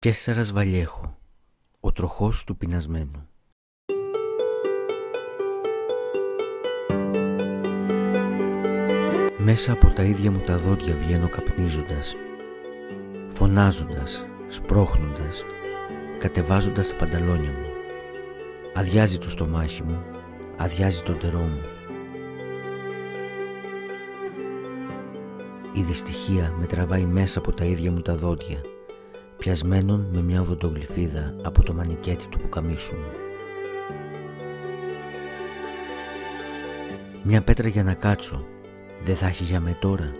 Κέσσαρας Βαλιέχο, ο τροχός του πεινασμένου. Μέσα από τα ίδια μου τα δόντια βγαίνω καπνίζοντας, φωνάζοντας, σπρώχνοντας, κατεβάζοντας τα πανταλόνια μου. Αδειάζει το στομάχι μου, αδειάζει το ντερό μου. Η δυστυχία με τραβάει μέσα από τα ίδια μου τα δόντια πιασμένον με μια οδοντογλυφίδα από το μανικέτι του πουκαμίσου μου. Μια πέτρα για να κάτσω, δεν θα έχει για με τώρα.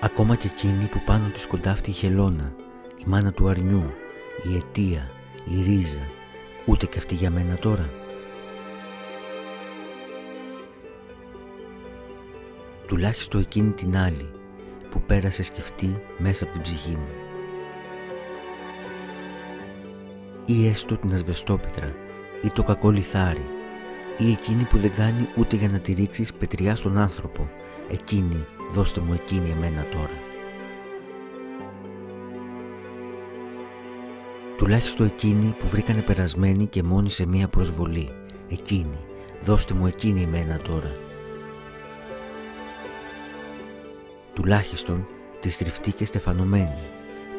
Ακόμα και εκείνη που πάνω της σκοντάφτει η χελώνα, η μάνα του αρνιού, η αιτία, η ρίζα, ούτε και αυτή για μένα τώρα. Τουλάχιστον εκείνη την άλλη που πέρασε σκεφτεί μέσα από την ψυχή μου. Ή έστω την ασβεστόπετρα ή το κακό λιθάρι ή εκείνη που δεν κάνει ούτε για να τη ρίξεις πετριά στον άνθρωπο εκείνη, δώστε μου εκείνη εμένα τώρα Τουλάχιστον εκείνη που βρήκανε περασμένη και μόνη σε μία προσβολή εκείνη, δώστε μου εκείνη εμένα τώρα Τουλάχιστον τη στριφτή και στεφανωμένη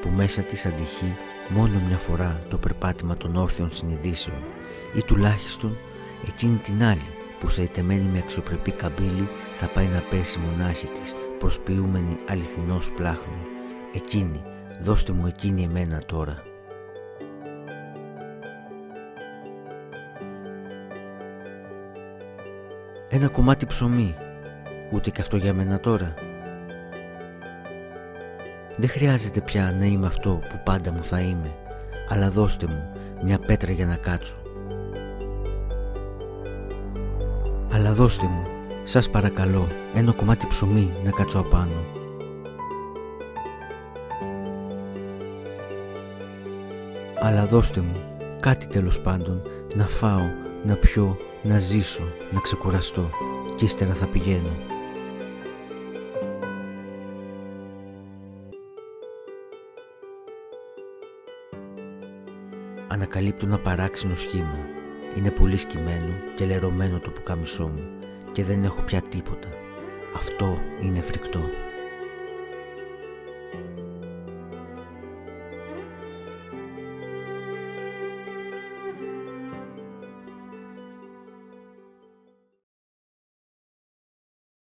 που μέσα της αντυχεί μόνο μια φορά το περπάτημα των όρθιων συνειδήσεων ή τουλάχιστον εκείνη την άλλη που σαϊτεμένη με αξιοπρεπή καμπύλη θα πάει να πέσει μονάχη της προσποιούμενη αληθινός πλάχνο. Εκείνη, δώστε μου εκείνη εμένα τώρα. Ένα κομμάτι ψωμί, ούτε και αυτό για μένα τώρα. Δεν χρειάζεται πια να είμαι αυτό που πάντα μου θα είμαι, αλλά δώστε μου μια πέτρα για να κάτσω. Αλλά δώστε μου, σας παρακαλώ, ένα κομμάτι ψωμί να κάτσω απάνω. Αλλά δώστε μου κάτι τέλος πάντων να φάω, να πιω, να ζήσω, να ξεκουραστώ και ύστερα θα πηγαίνω. Ανακαλύπτω ένα παράξενο σχήμα. Είναι πολύ σκυμμένο και λερωμένο το πουκάμισό μου και δεν έχω πια τίποτα. Αυτό είναι φρικτό.